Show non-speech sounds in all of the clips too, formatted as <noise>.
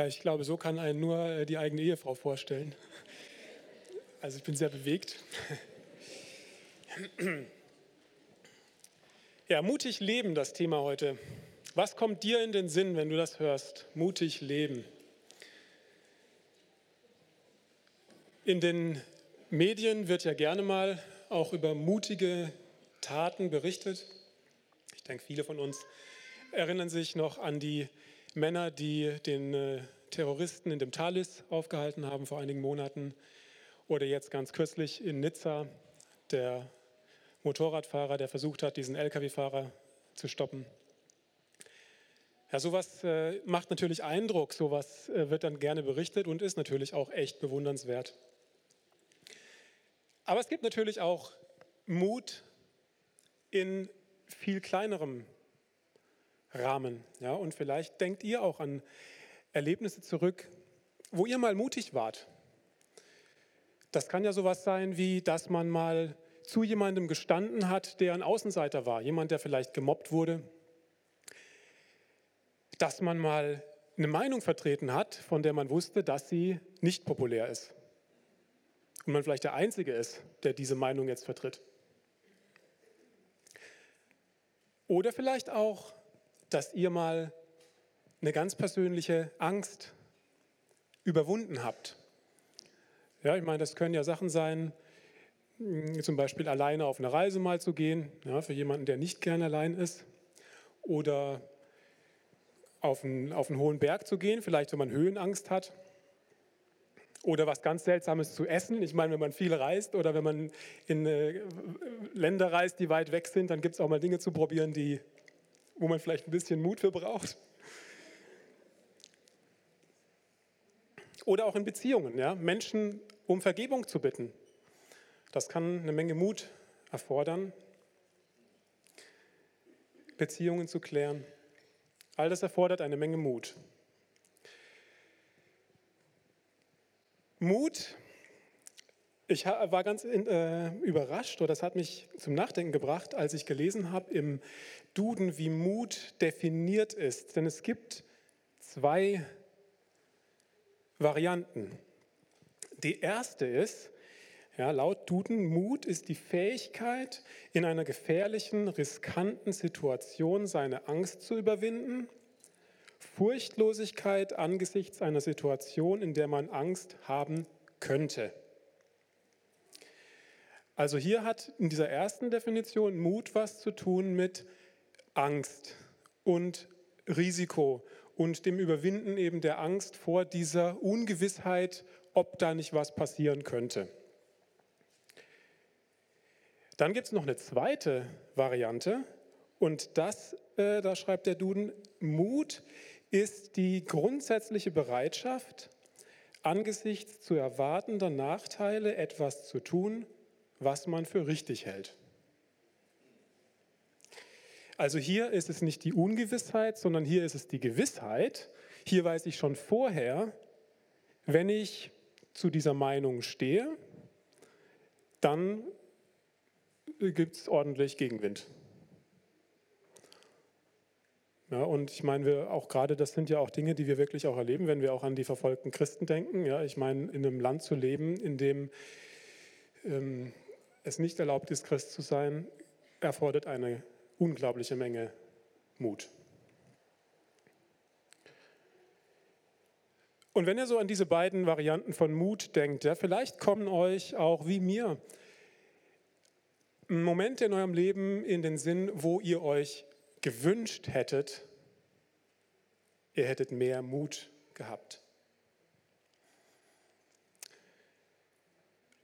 Ja, ich glaube, so kann einen nur äh, die eigene Ehefrau vorstellen. Also ich bin sehr bewegt. Ja, mutig leben, das Thema heute. Was kommt dir in den Sinn, wenn du das hörst? Mutig leben. In den Medien wird ja gerne mal auch über mutige Taten berichtet. Ich denke, viele von uns erinnern sich noch an die Männer, die den äh, Terroristen in dem Thalys aufgehalten haben vor einigen Monaten. Oder jetzt ganz kürzlich in Nizza, der Motorradfahrer, der versucht hat, diesen Lkw-Fahrer zu stoppen. Ja, sowas äh, macht natürlich Eindruck, sowas äh, wird dann gerne berichtet und ist natürlich auch echt bewundernswert. Aber es gibt natürlich auch Mut in viel kleinerem Rahmen. Ja, und vielleicht denkt ihr auch an Erlebnisse zurück, wo ihr mal mutig wart. Das kann ja sowas sein, wie dass man mal zu jemandem gestanden hat, der ein Außenseiter war, jemand, der vielleicht gemobbt wurde, dass man mal eine Meinung vertreten hat, von der man wusste, dass sie nicht populär ist. Und man vielleicht der Einzige ist, der diese Meinung jetzt vertritt. Oder vielleicht auch, dass ihr mal eine ganz persönliche Angst überwunden habt. Ja, ich meine, das können ja Sachen sein, hm, zum Beispiel alleine auf eine Reise mal zu gehen, ja, für jemanden, der nicht gern allein ist. Oder auf einen, auf einen hohen Berg zu gehen, vielleicht wenn man Höhenangst hat. Oder was ganz Seltsames zu essen. Ich meine, wenn man viel reist oder wenn man in äh, Länder reist, die weit weg sind, dann gibt es auch mal Dinge zu probieren, die, wo man vielleicht ein bisschen Mut für braucht. Oder auch in Beziehungen, ja? Menschen um Vergebung zu bitten. Das kann eine Menge Mut erfordern, Beziehungen zu klären. All das erfordert eine Menge Mut. Mut, ich war ganz äh, überrascht oder das hat mich zum Nachdenken gebracht, als ich gelesen habe im Duden, wie Mut definiert ist. Denn es gibt zwei Varianten. Die erste ist, ja, laut Duden, Mut ist die Fähigkeit, in einer gefährlichen, riskanten Situation seine Angst zu überwinden. Furchtlosigkeit angesichts einer Situation, in der man Angst haben könnte. Also hier hat in dieser ersten Definition Mut was zu tun mit Angst und Risiko und dem Überwinden eben der Angst vor dieser Ungewissheit, ob da nicht was passieren könnte. Dann gibt es noch eine zweite Variante und das, äh, da schreibt der Duden, Mut ist die grundsätzliche Bereitschaft, angesichts zu erwartender Nachteile etwas zu tun, was man für richtig hält. Also hier ist es nicht die Ungewissheit, sondern hier ist es die Gewissheit. Hier weiß ich schon vorher, wenn ich zu dieser Meinung stehe, dann gibt es ordentlich Gegenwind. Ja, und ich meine, wir auch gerade, das sind ja auch Dinge, die wir wirklich auch erleben, wenn wir auch an die verfolgten Christen denken. Ja, ich meine, in einem Land zu leben, in dem ähm, es nicht erlaubt ist, Christ zu sein, erfordert eine unglaubliche Menge Mut. Und wenn ihr so an diese beiden Varianten von Mut denkt, ja, vielleicht kommen euch auch wie mir Momente in eurem Leben in den Sinn, wo ihr euch gewünscht hättet, ihr hättet mehr Mut gehabt.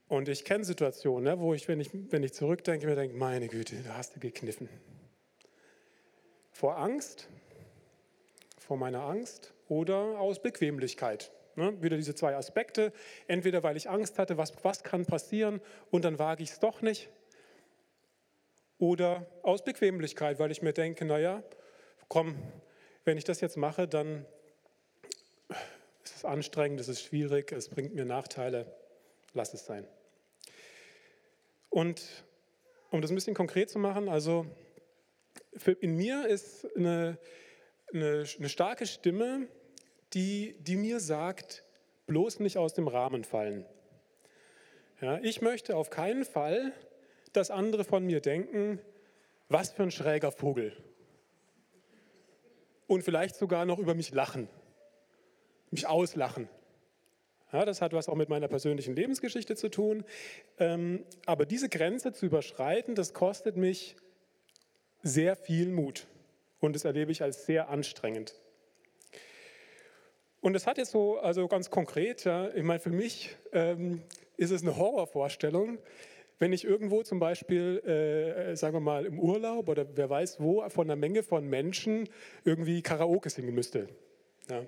Und ich kenne Situationen, ne, wo ich wenn, ich, wenn ich zurückdenke, mir denke, meine Güte, da hast du gekniffen. Vor Angst, vor meiner Angst oder aus Bequemlichkeit. Ne, wieder diese zwei Aspekte. Entweder weil ich Angst hatte, was, was kann passieren und dann wage ich es doch nicht oder aus Bequemlichkeit, weil ich mir denke, naja, komm, wenn ich das jetzt mache, dann ist es anstrengend, es ist schwierig, es bringt mir Nachteile, lass es sein. Und um das ein bisschen konkret zu machen, also in mir ist eine, eine, eine starke Stimme, die, die mir sagt, bloß nicht aus dem Rahmen fallen. Ja, ich möchte auf keinen Fall, dass andere von mir denken, was für ein schräger Vogel. Und vielleicht sogar noch über mich lachen, mich auslachen. Ja, das hat was auch mit meiner persönlichen Lebensgeschichte zu tun. Ähm, aber diese Grenze zu überschreiten, das kostet mich sehr viel Mut. Und das erlebe ich als sehr anstrengend. Und das hat jetzt so, also ganz konkret, ja, ich meine, für mich ähm, ist es eine Horrorvorstellung, wenn ich irgendwo zum Beispiel, äh, sagen wir mal, im Urlaub oder wer weiß wo, von einer Menge von Menschen irgendwie Karaoke singen müsste. Ja.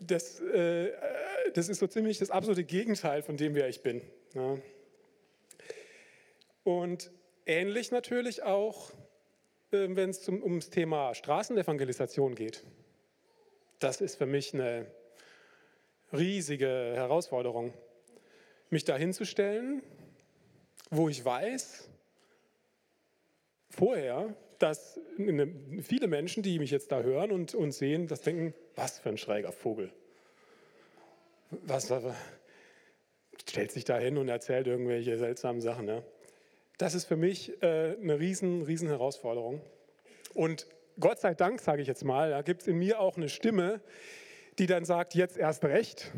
Das, äh, das ist so ziemlich das absolute Gegenteil von dem, wer ich bin. Ja. Und ähnlich natürlich auch, äh, wenn es ums Thema Straßenevangelisation geht. Das ist für mich eine riesige Herausforderung, mich da hinzustellen, wo ich weiß, vorher, dass viele Menschen, die mich jetzt da hören und, und sehen, das denken, was für ein schräger Vogel. Was, was stellt sich da hin und erzählt irgendwelche seltsamen Sachen. Ne? Das ist für mich äh, eine riesen, riesen Herausforderung. Und Gott sei Dank, sage ich jetzt mal, da gibt es in mir auch eine Stimme, die dann sagt, jetzt erst recht.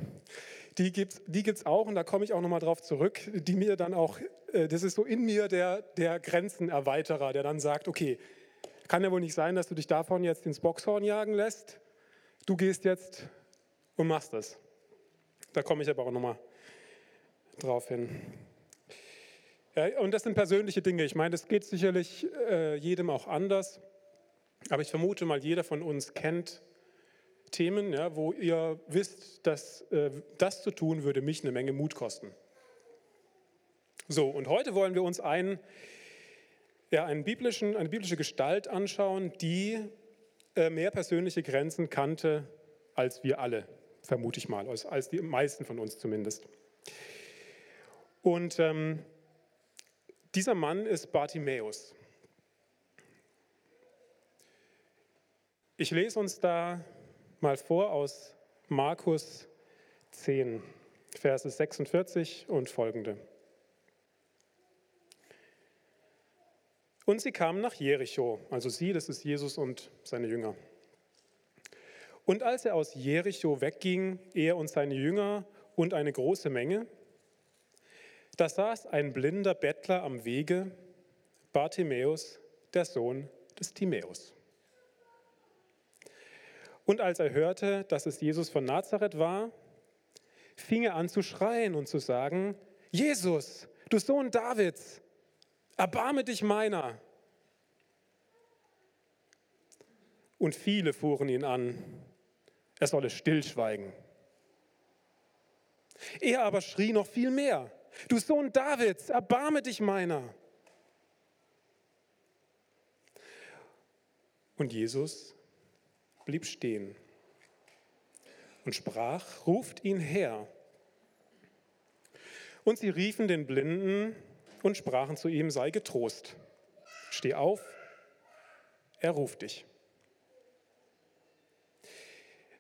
Die gibt es die gibt's auch, und da komme ich auch nochmal drauf zurück, die mir dann auch, äh, das ist so in mir der, der Grenzenerweiterer, der dann sagt, okay, kann ja wohl nicht sein, dass du dich davon jetzt ins Boxhorn jagen lässt. Du gehst jetzt und machst das. Da komme ich aber auch nochmal drauf hin. Ja, und das sind persönliche Dinge. Ich meine, das geht sicherlich äh, jedem auch anders. Aber ich vermute mal, jeder von uns kennt Themen, ja, wo ihr wisst, dass äh, das zu tun würde mich eine Menge Mut kosten. So, und heute wollen wir uns einen, ja, einen biblischen, eine biblische Gestalt anschauen, die äh, mehr persönliche Grenzen kannte als wir alle, vermute ich mal, als, die meisten von uns zumindest. Und ähm, dieser Mann ist Bartimäus. Ich lese uns da mal vor aus Markus 10, Verse 46 und folgende. Und sie kamen nach Jericho, also sie, das ist Jesus und seine Jünger. Und als er aus Jericho wegging, er und seine Jünger und eine große Menge, da saß ein blinder Bettler am Wege, Bartimäus, der Sohn des Timäus. Und als er hörte, dass es Jesus von Nazareth war, fing er an zu schreien und zu sagen, Jesus, du Sohn Davids, erbarme dich meiner. Und viele fuhren ihn an, er solle stillschweigen. Er aber schrie noch viel mehr, du Sohn Davids, erbarme dich meiner. Und Jesus blieb stehen und sprach, ruft ihn her. Und sie riefen den Blinden und sprachen zu ihm, sei getrost, steh auf, er ruft dich.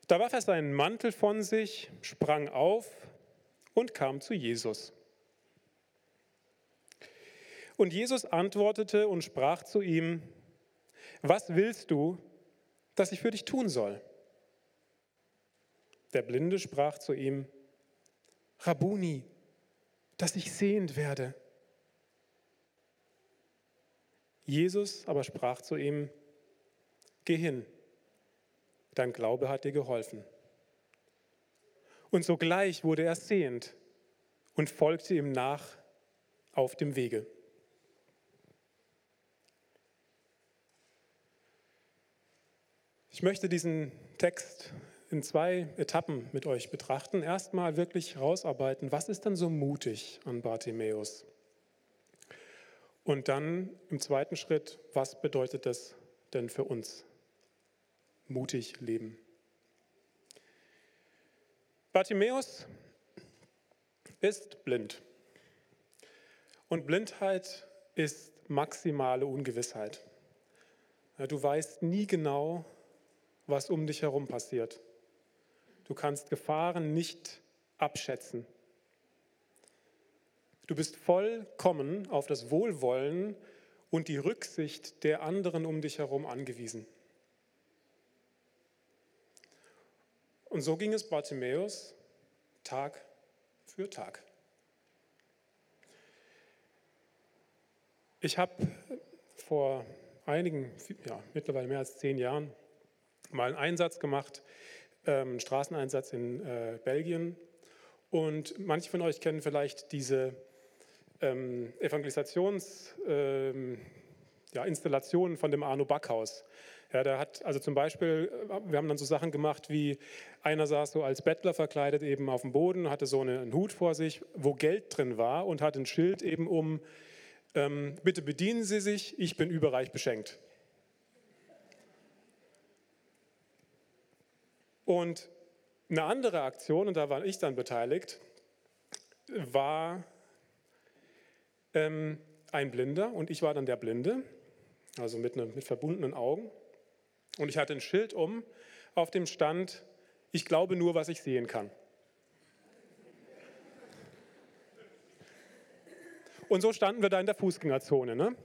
Da warf er seinen Mantel von sich, sprang auf und kam zu Jesus. Und Jesus antwortete und sprach zu ihm, was willst du, das ich für dich tun soll? Der Blinde sprach zu ihm, Rabuni, dass ich sehend werde. Jesus aber sprach zu ihm, Geh hin, dein Glaube hat dir geholfen. Und sogleich wurde er sehend und folgte ihm nach auf dem Wege. Ich möchte diesen Text in zwei Etappen mit euch betrachten. Erstmal wirklich rausarbeiten, was ist denn so mutig an Bartimäus? Und dann im zweiten Schritt, was bedeutet das denn für uns? Mutig leben. Bartimäus ist blind. Und Blindheit ist maximale Ungewissheit. Du weißt nie genau, was um dich herum passiert. Du kannst Gefahren nicht abschätzen. Du bist vollkommen auf das Wohlwollen und die Rücksicht der anderen um dich herum angewiesen. Und so ging es Bartimäus Tag für Tag. Ich habe vor einigen, ja, mittlerweile mehr als zehn Jahren mal einen Einsatz gemacht, ähm, einen Straßeneinsatz in äh, Belgien. Und manche von euch kennen vielleicht diese ähm, Evangelisationsinstallationen ähm, ja, von dem Arno Backhaus. Ja, der hat also zum Beispiel, äh, wir haben dann so Sachen gemacht wie, einer saß so als Bettler verkleidet eben auf dem Boden, hatte so einen Hut vor sich, wo Geld drin war und hat ein Schild eben um, ähm, bitte bedienen Sie sich, ich bin überreich beschenkt. Und eine andere Aktion, und da war ich dann beteiligt, war ähm, ein Blinder und ich war dann der Blinde, also mit, ne, mit verbundenen Augen. Und ich hatte ein Schild um, auf dem stand, ich glaube nur, was ich sehen kann. Und so standen wir da in der Fußgängerzone. Ne?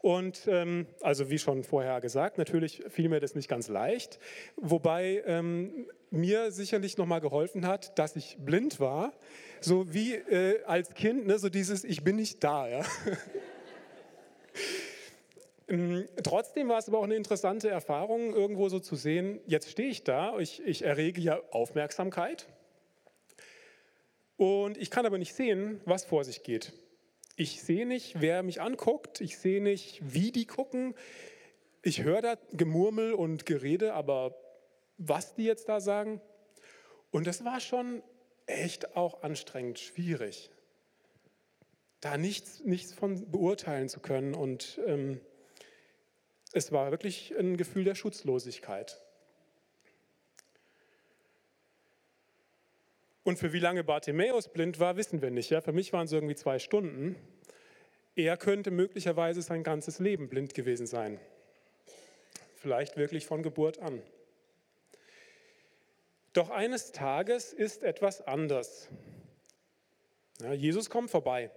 Und ähm, also wie schon vorher gesagt, natürlich fiel mir das nicht ganz leicht, wobei ähm, mir sicherlich nochmal geholfen hat, dass ich blind war, so wie äh, als Kind, ne, so dieses Ich bin nicht da. Ja? <laughs> Ähm, trotzdem war es aber auch eine interessante Erfahrung, irgendwo so zu sehen, jetzt stehe ich da, ich, ich errege ja Aufmerksamkeit und ich kann aber nicht sehen, was vor sich geht. Ich sehe nicht, wer mich anguckt, ich sehe nicht, wie die gucken. Ich höre da Gemurmel und Gerede, aber was die jetzt da sagen. Und das war schon echt auch anstrengend, schwierig, da nichts, nichts von beurteilen zu können. Und ähm, es war wirklich ein Gefühl der Schutzlosigkeit. Und für wie lange Bartimäus blind war, wissen wir nicht. Ja? Für mich waren es irgendwie zwei Stunden. Er könnte möglicherweise sein ganzes Leben blind gewesen sein. Vielleicht wirklich von Geburt an. Doch eines Tages ist etwas anders. Ja, Jesus kommt vorbei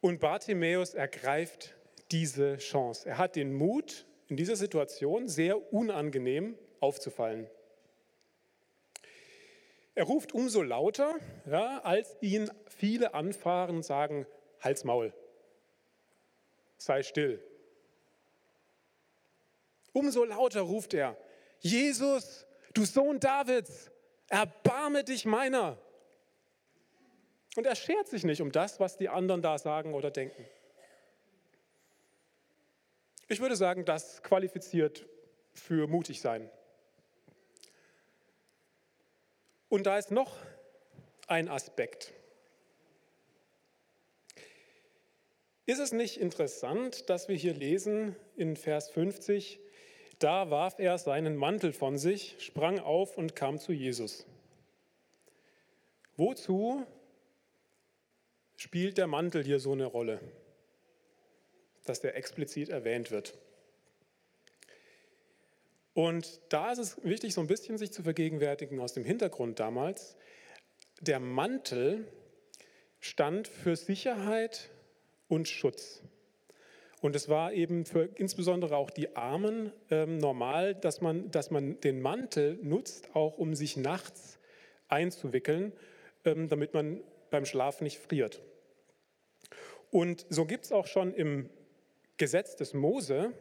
und Bartimäus ergreift diese Chance. Er hat den Mut, in dieser Situation sehr unangenehm aufzufallen. Er ruft umso lauter, ja, als ihn viele anfahren und sagen, Hals Maul, sei still. Umso lauter ruft er, Jesus, du Sohn Davids, erbarme dich meiner. Und er schert sich nicht um das, was die anderen da sagen oder denken. Ich würde sagen, das qualifiziert für mutig sein. Und da ist noch ein Aspekt. Ist es nicht interessant, dass wir hier lesen in Vers 50, da warf er seinen Mantel von sich, sprang auf und kam zu Jesus. Wozu spielt der Mantel hier so eine Rolle, dass der explizit erwähnt wird? Und da ist es wichtig, so ein bisschen sich zu vergegenwärtigen aus dem Hintergrund damals. Der Mantel stand für Sicherheit und Schutz. Und es war eben für insbesondere auch die Armen ähm, normal, dass man, dass man den Mantel nutzt, auch um sich nachts einzuwickeln, ähm, damit man beim Schlaf nicht friert. Und so gibt es auch schon im Gesetz des Mose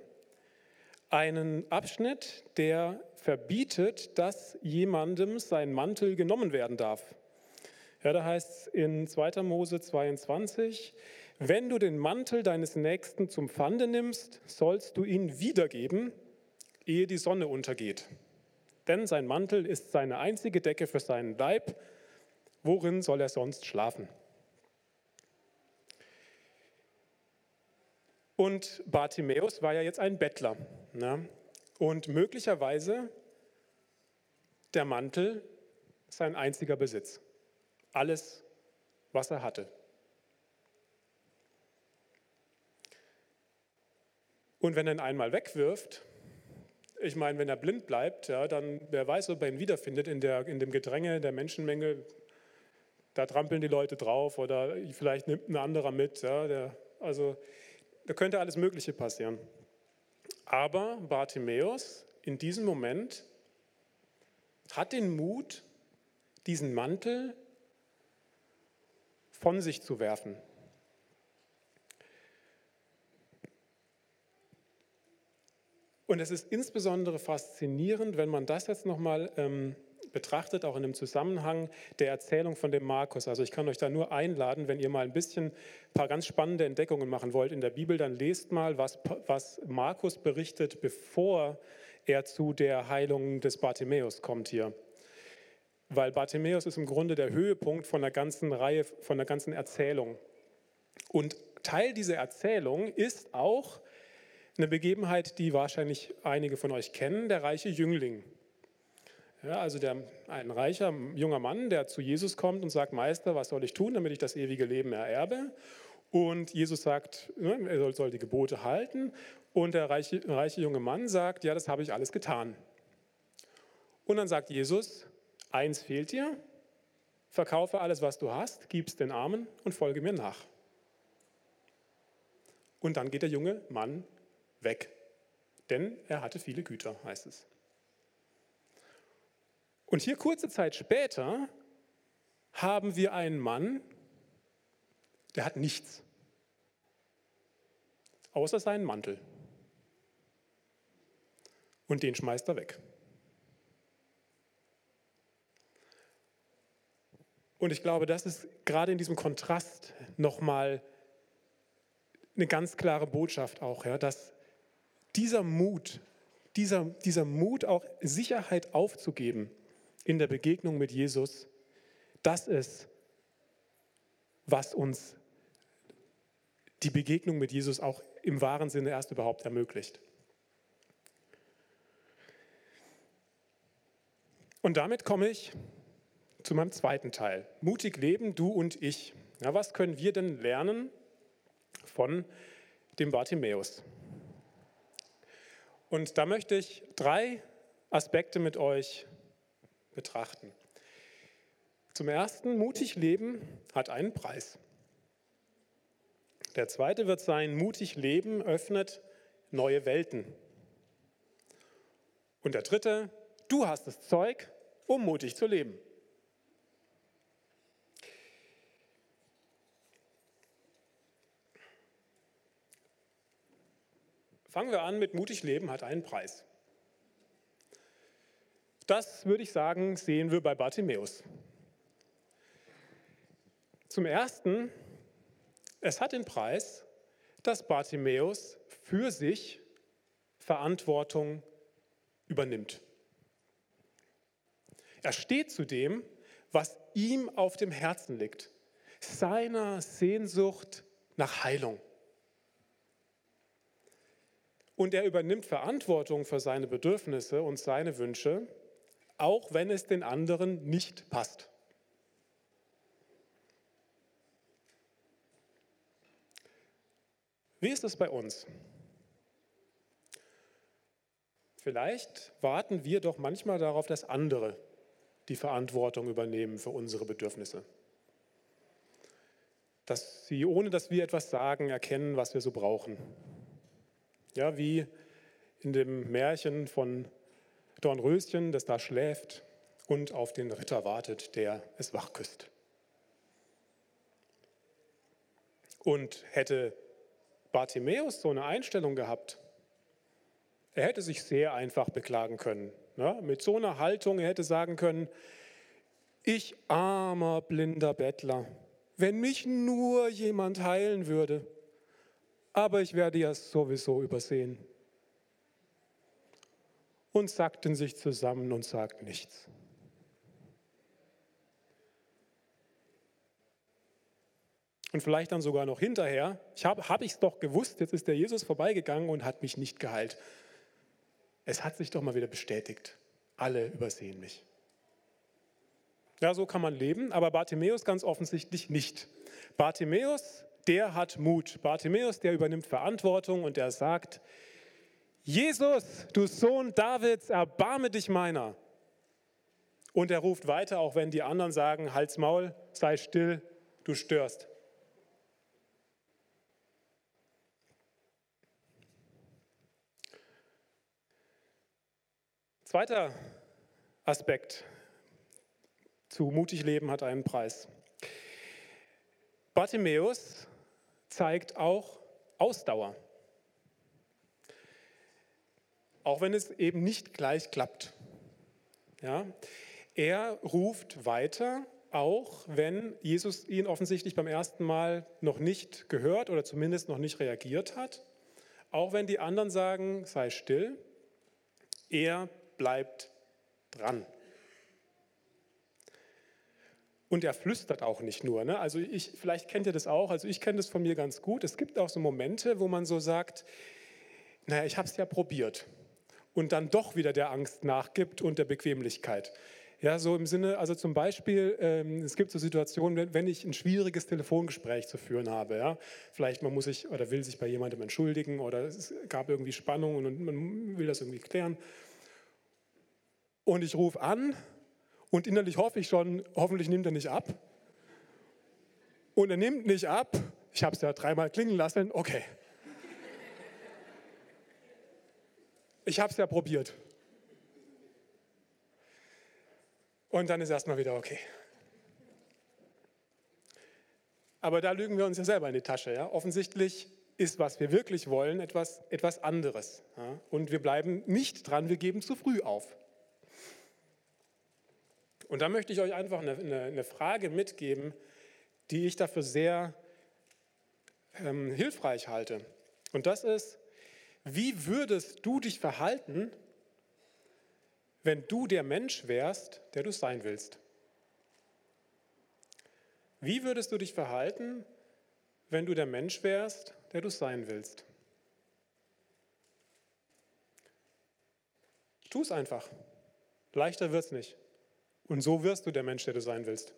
einen Abschnitt, der verbietet, dass jemandem sein Mantel genommen werden darf. Ja, da heißt es in 2. Mose 22, wenn du den Mantel deines Nächsten zum Pfande nimmst, sollst du ihn wiedergeben, ehe die Sonne untergeht. Denn sein Mantel ist seine einzige Decke für seinen Leib. Worin soll er sonst schlafen? Und Bartimäus war ja jetzt ein Bettler. Ne? Und möglicherweise der Mantel sein einziger Besitz. Alles, was er hatte. Und wenn er ihn einmal wegwirft, ich meine, wenn er blind bleibt, ja, dann wer weiß, ob er ihn wiederfindet in, der, in dem Gedränge der Menschenmenge. Da trampeln die Leute drauf oder vielleicht nimmt ein anderer mit. Ja, der, also da könnte alles Mögliche passieren. Aber Bartimäus in diesem Moment hat den Mut, diesen Mantel von sich zu werfen. Und es ist insbesondere faszinierend, wenn man das jetzt nochmal ähm, betrachtet, auch in dem Zusammenhang der Erzählung von dem Markus. Also ich kann euch da nur einladen, wenn ihr mal ein bisschen ein paar ganz spannende Entdeckungen machen wollt in der Bibel, dann lest mal, was, was Markus berichtet, bevor er zu der Heilung des Bartimäus kommt hier. Weil Bartimäus ist im Grunde der Höhepunkt von der ganzen Reihe, von der ganzen Erzählung. Und Teil dieser Erzählung ist auch eine Begebenheit, die wahrscheinlich einige von euch kennen, der reiche Jüngling. Ja, also der, ein reicher junger Mann, der zu Jesus kommt und sagt, Meister, was soll ich tun, damit ich das ewige Leben ererbe? Und Jesus sagt, ne, er soll, die Gebote halten. Und der reiche, reiche junge Mann sagt, ja, das habe ich alles getan. Und dann sagt Jesus, eins fehlt dir, verkaufe alles, was du hast, gib's den Armen und folge mir nach. Und dann geht der junge Mann weg, denn er hatte viele Güter, heißt es. Und hier kurze Zeit später haben wir einen Mann, der hat nichts, außer seinen Mantel. Und den schmeißt er weg. Und ich glaube, das ist gerade in diesem Kontrast nochmal eine ganz klare Botschaft auch, ja, dass dieser Mut, dieser, dieser Mut auch Sicherheit aufzugeben in der Begegnung mit Jesus, das ist, was uns die Begegnung mit Jesus auch im wahren Sinne erst überhaupt ermöglicht. Und damit komme ich zu meinem zweiten Teil. Mutig leben, du und ich. Ja, was können wir denn lernen von dem Bartimäus? Und da möchte ich drei Aspekte mit euch betrachten. Zum ersten, mutig leben hat einen Preis. Der zweite wird sein, mutig leben öffnet neue Welten. Und der dritte, du hast das Zeug, um mutig zu leben. Fangen wir an mit mutig leben hat einen Preis. Das würde ich sagen, sehen wir bei Bartimäus. Zum Ersten, es hat den Preis, dass Bartimäus für sich Verantwortung übernimmt. Er steht zu dem, was ihm auf dem Herzen liegt, seiner Sehnsucht nach Heilung und er übernimmt Verantwortung für seine Bedürfnisse und seine Wünsche, auch wenn es den anderen nicht passt. Wie ist es bei uns? Vielleicht warten wir doch manchmal darauf, dass andere die Verantwortung übernehmen für unsere Bedürfnisse. Dass sie, ohne dass wir etwas sagen, erkennen, was wir so brauchen. Ja, wie in dem Märchen von Dornröschen, das da schläft und auf den Ritter wartet, der es wach küsst. Und hätte Bartimäus so eine Einstellung gehabt, er hätte sich sehr einfach beklagen können. Ja, mit so einer Haltung, er hätte sagen können, ich armer blinder Bettler, wenn mich nur jemand heilen würde aber ich werde ja sowieso übersehen. Und sagten sich zusammen und sagten nichts. Und vielleicht dann sogar noch hinterher, ich habe hab ich es doch gewusst, jetzt ist der Jesus vorbeigegangen und hat mich nicht geheilt. Es hat sich doch mal wieder bestätigt. Alle übersehen mich. Ja, so kann man leben, aber Bartimäus ganz offensichtlich nicht. Bartimäus der hat Mut. Bartimäus, der übernimmt Verantwortung und der sagt, Jesus, du Sohn Davids, erbarme dich meiner. Und er ruft weiter, auch wenn die anderen sagen, halt's Maul, sei still, du störst. Zweiter Aspekt zu mutig leben hat einen Preis. Bartimäus zeigt auch Ausdauer. Auch wenn es eben nicht gleich klappt. Ja? Er ruft weiter, auch wenn Jesus ihn offensichtlich beim ersten Mal noch nicht gehört oder zumindest noch nicht reagiert hat. Auch wenn die anderen sagen, sei still, er bleibt dran. Und er flüstert auch nicht nur. Ne? Also ich, vielleicht kennt ihr das auch, also ich kenne das von mir ganz gut. Es gibt auch so Momente, wo man so sagt, naja, ich habe es ja probiert. Und dann doch wieder der Angst nachgibt und der Bequemlichkeit. Ja, so im Sinne, also zum Beispiel, ähm, es gibt so Situationen, wenn, wenn, ich ein schwieriges Telefongespräch zu führen habe, ja, vielleicht man muss sich oder will sich bei jemandem entschuldigen oder es gab irgendwie Spannungen und man will das irgendwie klären. Und ich rufe an und innerlich hoffe ich schon, hoffentlich nimmt er nicht ab. Und er nimmt nicht ab. Ich habe es ja dreimal klingen lassen. Okay. Ich habe es ja probiert. Und dann ist erstmal wieder okay. Aber da lügen wir uns ja selber in die Tasche. Ja? Offensichtlich ist, was wir wirklich wollen, etwas, etwas anderes. Ja? Und wir bleiben nicht dran, wir geben zu früh auf. Und da möchte ich euch einfach eine, eine, eine Frage mitgeben, die ich dafür sehr ähm, hilfreich halte. Und das ist, wie würdest du dich verhalten, wenn du der Mensch wärst, der du sein willst? Wie würdest du dich verhalten, wenn du der Mensch wärst, der du sein willst? Tu es einfach. Leichter wird es nicht. Und so wirst du der Mensch, der du sein willst.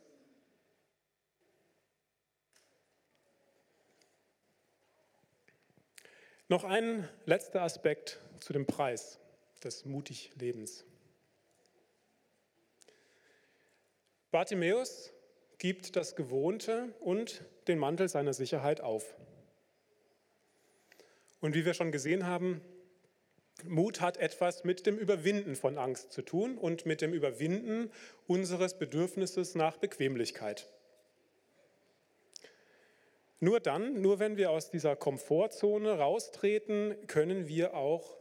Noch ein letzter Aspekt zu dem Preis des mutig Lebens. Bartimäus gibt das Gewohnte und den Mantel seiner Sicherheit auf. Und wie wir schon gesehen haben, Mut hat etwas mit dem Überwinden von Angst zu tun und mit dem Überwinden unseres Bedürfnisses nach Bequemlichkeit. Nur dann, nur wenn wir aus dieser Komfortzone raustreten, können wir auch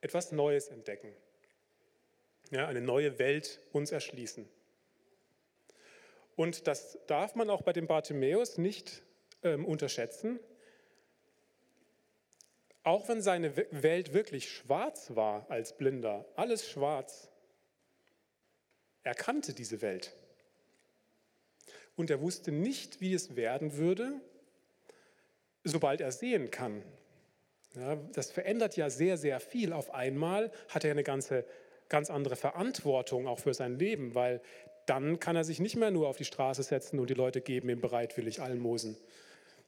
etwas Neues entdecken. Ja, eine neue Welt uns erschließen. Und das darf man auch bei dem Bartimäus nicht ähm, unterschätzen. Auch wenn seine Welt wirklich schwarz war als Blinder, alles schwarz, er kannte diese Welt. Und er wusste nicht, wie es werden würde, sobald er sehen kann. Ja, das verändert ja sehr, sehr viel. Auf einmal hat er eine ganze, ganz andere Verantwortung auch für sein Leben, weil dann kann er sich nicht mehr nur auf die Straße setzen und die Leute geben ihm bereitwillig Almosen.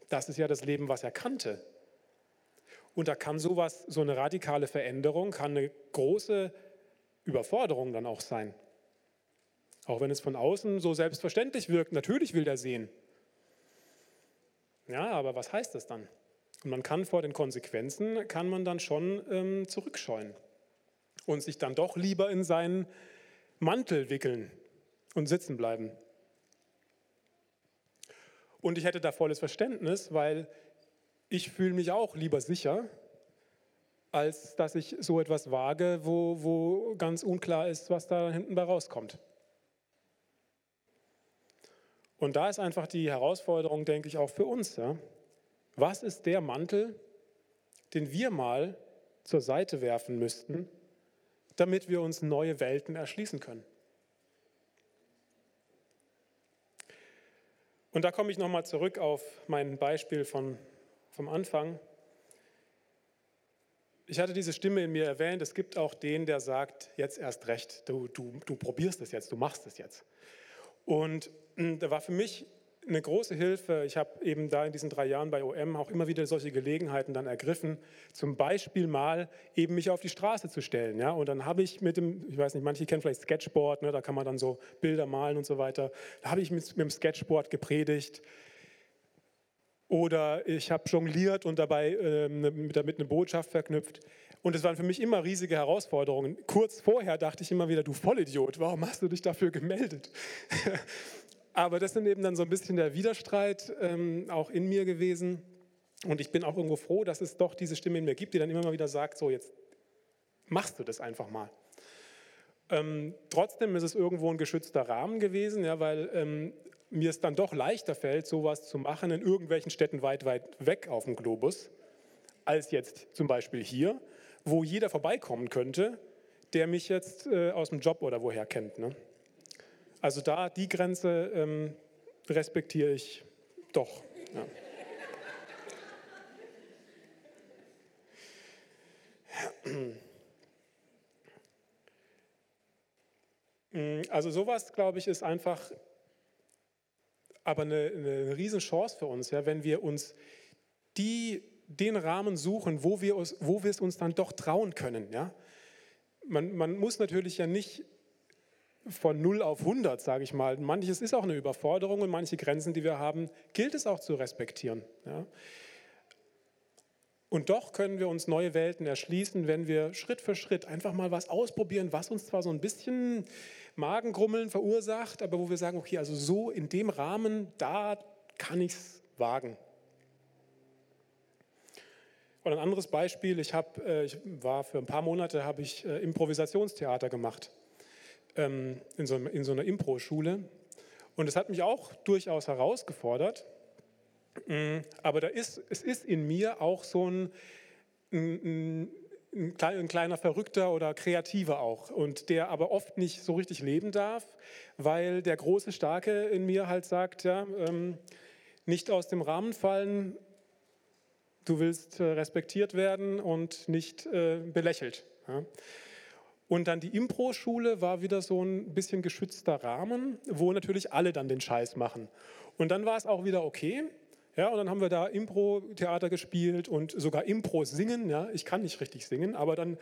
Das ist ja das Leben, was er kannte. Und da kann sowas, so eine radikale Veränderung, kann eine große Überforderung dann auch sein. Auch wenn es von außen so selbstverständlich wirkt, natürlich will der sehen. Ja, aber was heißt das dann? Und man kann vor den Konsequenzen, kann man dann schon ähm, zurückscheuen und sich dann doch lieber in seinen Mantel wickeln und sitzen bleiben. Und ich hätte da volles Verständnis, weil ich fühle mich auch lieber sicher, als dass ich so etwas wage, wo, wo ganz unklar ist, was da hinten bei rauskommt. Und da ist einfach die Herausforderung, denke ich, auch für uns. Ja? Was ist der Mantel, den wir mal zur Seite werfen müssten, damit wir uns neue Welten erschließen können? Und da komme ich nochmal zurück auf mein Beispiel von vom Anfang. Ich hatte diese Stimme in mir erwähnt, es gibt auch den, der sagt, jetzt erst recht, du, du, du probierst es jetzt, du machst es jetzt. Und da war für mich eine große Hilfe. Ich habe eben da in diesen drei Jahren bei OM auch immer wieder solche Gelegenheiten dann ergriffen, zum Beispiel mal eben mich auf die Straße zu stellen. Ja? Und dann habe ich mit dem, ich weiß nicht, manche kennen vielleicht Sketchboard, ne? da kann man dann so Bilder malen und so weiter. Da habe ich mit, mit dem Sketchboard gepredigt. Oder ich habe jongliert und dabei äh, damit eine Botschaft verknüpft. Und es waren für mich immer riesige Herausforderungen. Kurz vorher dachte ich immer wieder, du Vollidiot, warum hast du dich dafür gemeldet? <laughs> Aber das ist eben dann so ein bisschen der Widerstreit ähm, auch in mir gewesen. Und ich bin auch irgendwo froh, dass es doch diese Stimme in mir gibt, die dann immer mal wieder sagt, so jetzt machst du das einfach mal. Ähm, trotzdem ist es irgendwo ein geschützter Rahmen gewesen, ja, weil ähm, mir es dann doch leichter fällt, sowas zu machen in irgendwelchen Städten weit, weit weg auf dem Globus, als jetzt zum Beispiel hier, wo jeder vorbeikommen könnte, der mich jetzt äh, aus dem Job oder woher kennt. Ne? Also da die Grenze ähm, respektiere ich doch. Ja. Also sowas, glaube ich, ist einfach aber eine, eine Riesenchance für uns, ja, wenn wir uns die, den Rahmen suchen, wo wir, uns, wo wir es uns dann doch trauen können. Ja. Man, man muss natürlich ja nicht von 0 auf 100, sage ich mal. Manches ist auch eine Überforderung und manche Grenzen, die wir haben, gilt es auch zu respektieren. Ja. Und doch können wir uns neue Welten erschließen, wenn wir Schritt für Schritt einfach mal was ausprobieren, was uns zwar so ein bisschen Magengrummeln verursacht, aber wo wir sagen, okay, also so in dem Rahmen, da kann ich es wagen. Und ein anderes Beispiel, ich, hab, äh, ich war für ein paar Monate, habe ich äh, Improvisationstheater gemacht ähm, in, so, in so einer Impro-Schule. Und es hat mich auch durchaus herausgefordert. Mm, aber da ist, es ist in mir auch so ein, ein, ein, kleiner Verrückter oder Kreativer auch. Und der aber oft nicht so richtig leben darf, weil der große Starke in mir halt sagt, ja, ähm, nicht aus dem Rahmen fallen, du willst äh, respektiert werden und nicht äh, belächelt. Ja. Und dann die Impro-Schule war wieder so ein bisschen geschützter Rahmen, wo natürlich alle dann den Scheiß machen. Und dann war es auch wieder okay. Ja, und dann haben wir da Impro-Theater gespielt und sogar Impro singen. Ja, ich kann nicht richtig singen, aber dann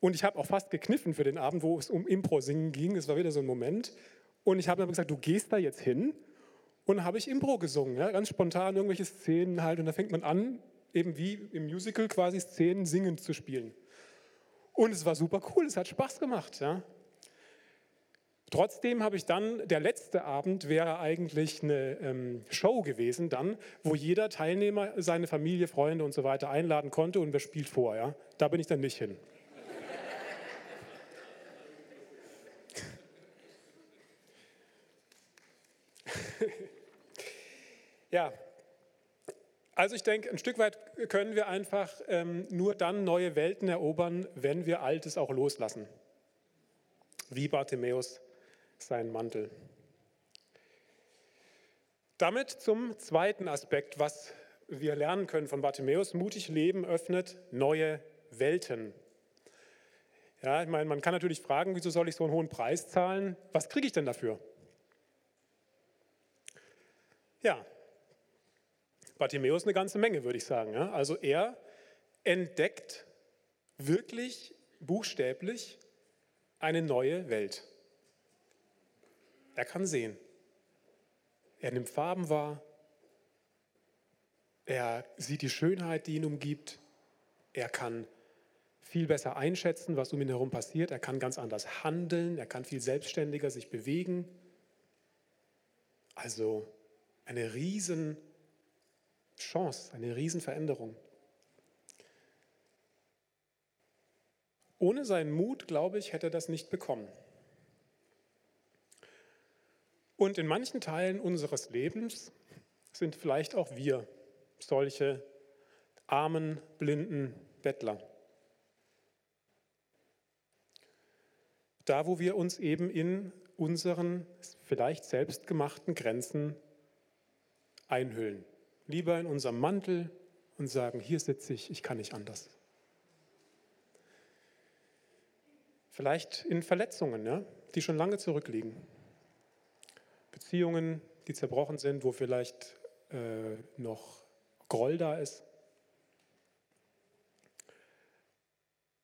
und ich habe auch fast gekniffen für den Abend, wo es um Impro-Singen ging. Es war wieder so ein Moment. Und ich habe dann gesagt, du gehst da jetzt hin. Und habe ich Impro gesungen, ja, ganz spontan irgendwelche Szenen halt. Und da fängt man an, eben wie im Musical quasi Szenen singend zu spielen. Und es war super cool, es hat Spaß gemacht. Ja. Trotzdem habe ich dann, der letzte Abend wäre eigentlich eine ähm, Show gewesen dann, wo jeder Teilnehmer seine Familie, Freunde und so weiter einladen konnte und wer spielt vor. Ja. Da bin ich dann nicht hin. <laughs> ja, also ich denke, ein Stück weit können wir einfach ähm, nur dann neue Welten erobern, wenn wir Altes auch loslassen. Wie Bartimäus seinen Mantel. Damit zum zweiten Aspekt, was wir lernen können von Bartimäus. Mutig leben öffnet neue Welten. Ja, ich meine, man kann natürlich fragen, wieso soll ich so einen hohen Preis zahlen? Was kriege ich denn dafür? Ja, Bartimäus eine ganze Menge, würde ich sagen. Also er entdeckt wirklich buchstäblich eine neue Welt. Er kann sehen. Er nimmt Farben wahr. Er sieht die Schönheit, die ihn umgibt. Er kann viel besser einschätzen, was um ihn herum passiert. Er kann ganz anders handeln. Er kann viel selbstständiger sich bewegen. Also eine riesen Chance, eine Riesenveränderung. Ohne seinen Mut, glaube ich, hätte er das nicht bekommen. Und in manchen Teilen unseres Lebens sind vielleicht auch wir solche armen, blinden Bettler. Da, wo wir uns eben in unseren vielleicht selbstgemachten Grenzen einhüllen lieber in unserem Mantel und sagen, hier sitze ich, ich kann nicht anders. Vielleicht in Verletzungen, ja, die schon lange zurückliegen. Beziehungen, die zerbrochen sind, wo vielleicht äh, noch Groll da ist.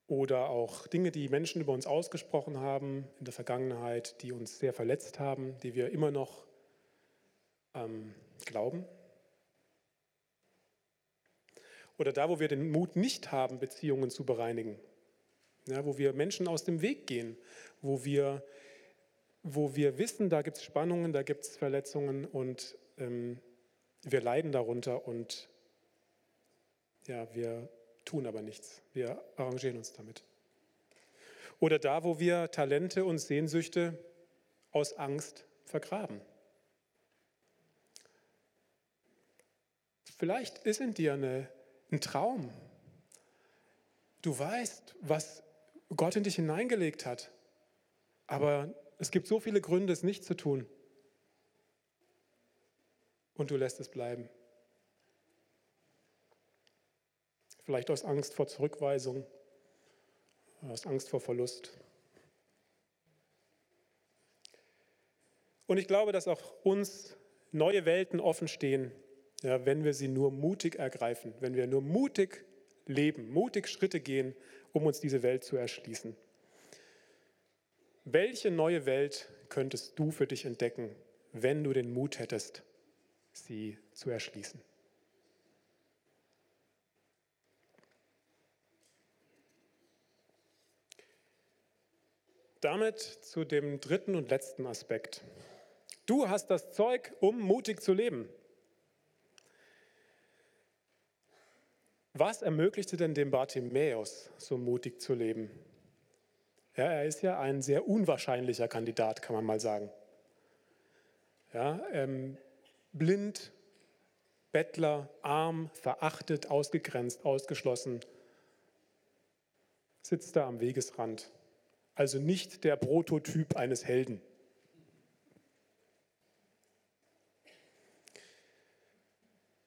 Oder auch Dinge, die Menschen über uns ausgesprochen haben in der Vergangenheit, die uns sehr verletzt haben, die wir immer noch ähm, glauben. Oder da, wo wir den Mut nicht haben, Beziehungen zu bereinigen. Ja, wo wir Menschen aus dem Weg gehen, wo wir, wo wir wissen, da gibt es Spannungen, da gibt es Verletzungen und ähm, wir leiden darunter und ja, wir tun aber nichts. Wir arrangieren uns damit. Oder da, wo wir Talente und Sehnsüchte aus Angst vergraben. Vielleicht ist in dir eine ein Traum. Du weißt, was Gott in dich hineingelegt hat, aber es gibt so viele Gründe, es nicht zu tun. Und du lässt es bleiben. Vielleicht aus Angst vor Zurückweisung, aus Angst vor Verlust. Und ich glaube, dass auch uns neue Welten offen stehen, ja, wenn wir sie nur mutig ergreifen, wenn wir nur mutig leben, mutig Schritte gehen, um uns diese Welt zu erschließen. Welche neue Welt könntest du für dich entdecken, wenn du den Mut hättest, sie zu erschließen? Damit zu dem dritten und letzten Aspekt. Du hast das Zeug, um mutig zu leben. Was ermöglichte denn dem Bartimäus, so mutig zu leben? Ja, er ist ja ein sehr unwahrscheinlicher Kandidat, kann man mal sagen. Ja, ähm, blind, Bettler, arm, verachtet, ausgegrenzt, ausgeschlossen, sitzt da am Wegesrand. Also nicht der Prototyp eines Helden.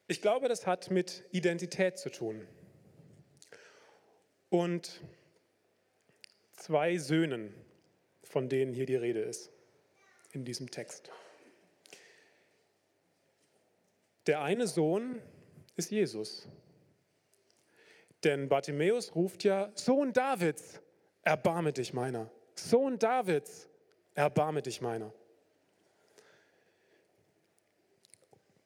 Ich glaube, das hat mit Identität zu tun. Und zwei Söhnen, von denen hier die Rede ist, in diesem Text. Der eine Sohn ist Jesus. Denn Bartimäus ruft ja, Sohn Davids, erbarme dich meiner. Sohn Davids, erbarme dich meiner.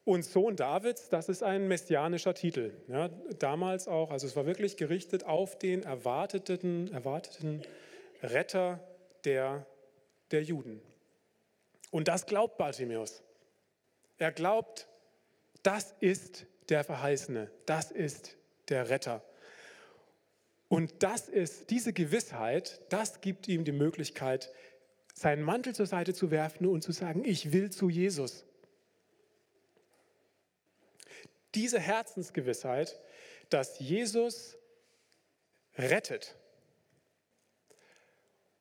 Und Sohn Davids, das ist ein messianischer Titel. Ja, damals auch, also es war wirklich gerichtet auf den erwarteten, erwarteten Retter der, der Juden. Und das glaubt Bartimäus. Er glaubt, das ist der Verheißene, das ist der Retter. Und das ist diese Gewissheit, das gibt ihm die Möglichkeit, seinen Mantel zur Seite zu werfen und zu sagen, ich will zu Jesus. Diese Herzensgewissheit, dass Jesus rettet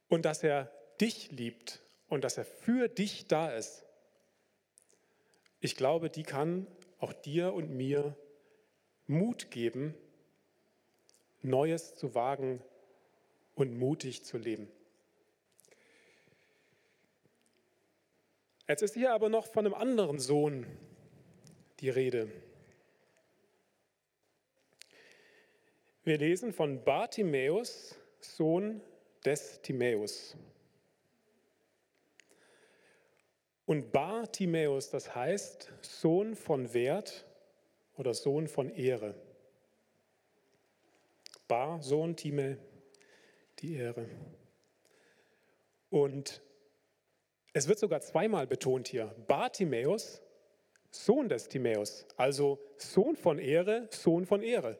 und dass er dich liebt und dass er für dich da ist. Ich glaube, die kann auch dir und mir Mut geben, Neues zu wagen und mutig zu leben. Jetzt ist hier aber noch von einem anderen Sohn die Rede. Wir lesen von Bartimäus, Sohn des Timäus. Und Bartimäus, das heißt Sohn von Wert oder Sohn von Ehre. Bar, Sohn, Time, die Ehre. Und es wird sogar zweimal betont hier. Bartimäus, Sohn des Timäus, also Sohn von Ehre, Sohn von Ehre.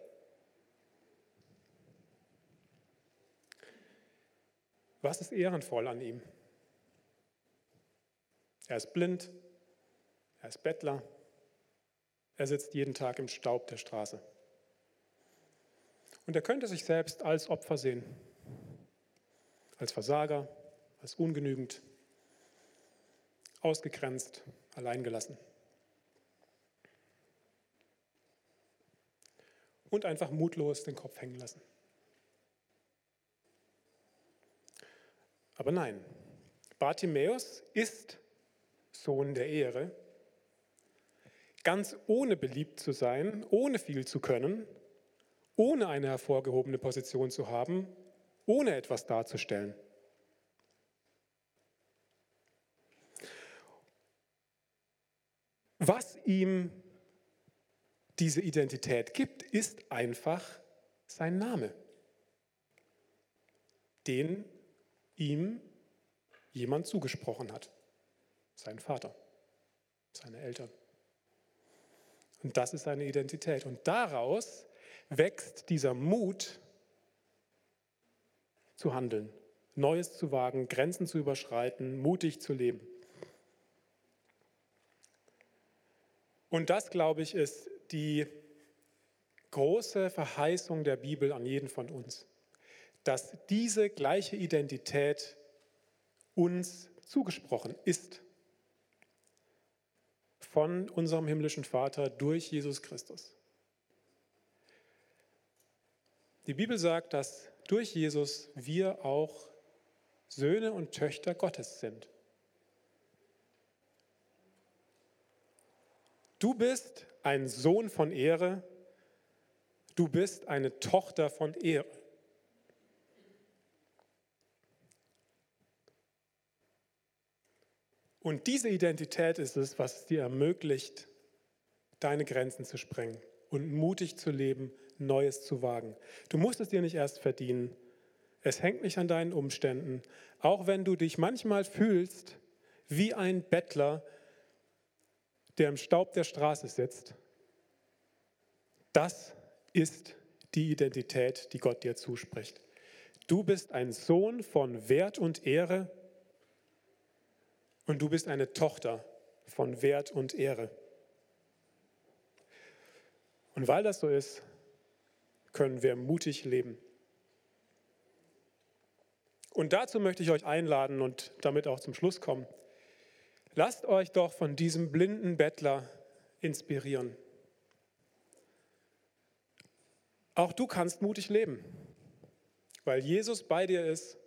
Was ist ehrenvoll an ihm? Er ist blind, er ist Bettler, er sitzt jeden Tag im Staub der Straße. Und er könnte sich selbst als Opfer sehen, als Versager, als ungenügend, ausgegrenzt, alleingelassen. Und einfach mutlos den Kopf hängen lassen. Aber nein, Bartimäus ist Sohn der Ehre, ganz ohne beliebt zu sein, ohne viel zu können, ohne eine hervorgehobene Position zu haben, ohne etwas darzustellen. Was ihm diese Identität gibt, ist einfach sein Name, den ihm jemand zugesprochen hat, sein Vater, seine Eltern. Und das ist seine Identität. Und daraus wächst dieser Mut zu handeln, Neues zu wagen, Grenzen zu überschreiten, mutig zu leben. Und das, glaube ich, ist die große Verheißung der Bibel an jeden von uns, dass diese gleiche Identität uns zugesprochen ist von unserem himmlischen Vater durch Jesus Christus. Die Bibel sagt, dass durch Jesus wir auch Söhne und Töchter Gottes sind. Du bist ein Sohn von Ehre, du bist eine Tochter von Ehre. Und diese Identität ist es, was es dir ermöglicht, deine Grenzen zu sprengen und mutig zu leben, Neues zu wagen. Du musst es dir nicht erst verdienen. Es hängt nicht an deinen Umständen. Auch wenn du dich manchmal fühlst wie ein Bettler, der im Staub der Straße sitzt. Das ist die Identität, die Gott dir zuspricht. Du bist ein Sohn von Wert und Ehre und du bist eine Tochter von Wert und Ehre. Und weil das so ist, können wir mutig leben. Und dazu möchte ich euch einladen und damit auch zum Schluss kommen. Lasst euch doch von diesem blinden Bettler inspirieren. Auch du kannst mutig leben, weil Jesus bei dir ist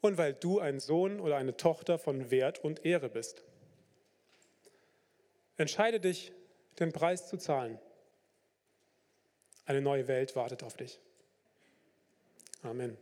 und weil du ein Sohn oder eine Tochter von Wert und Ehre bist. Entscheide dich, den Preis zu zahlen. Eine neue Welt wartet auf dich. Amen.